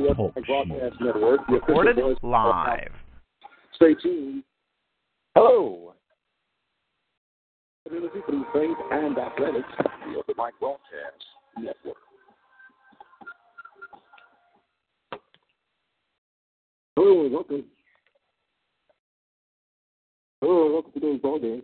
You're the Epic Broadcast Network, the Recorded live. Stay tuned. Hello. Community through faith and athletics, the Open Mic Broadcast Network. Hello and welcome. Hello and welcome to today's ball game.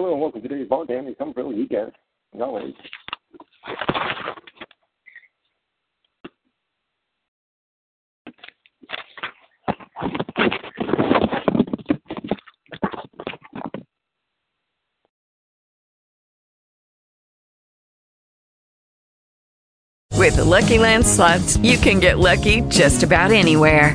Hello and welcome to today's ball game. We come for the weekend. As always. With the Lucky Land slots, you can get lucky just about anywhere.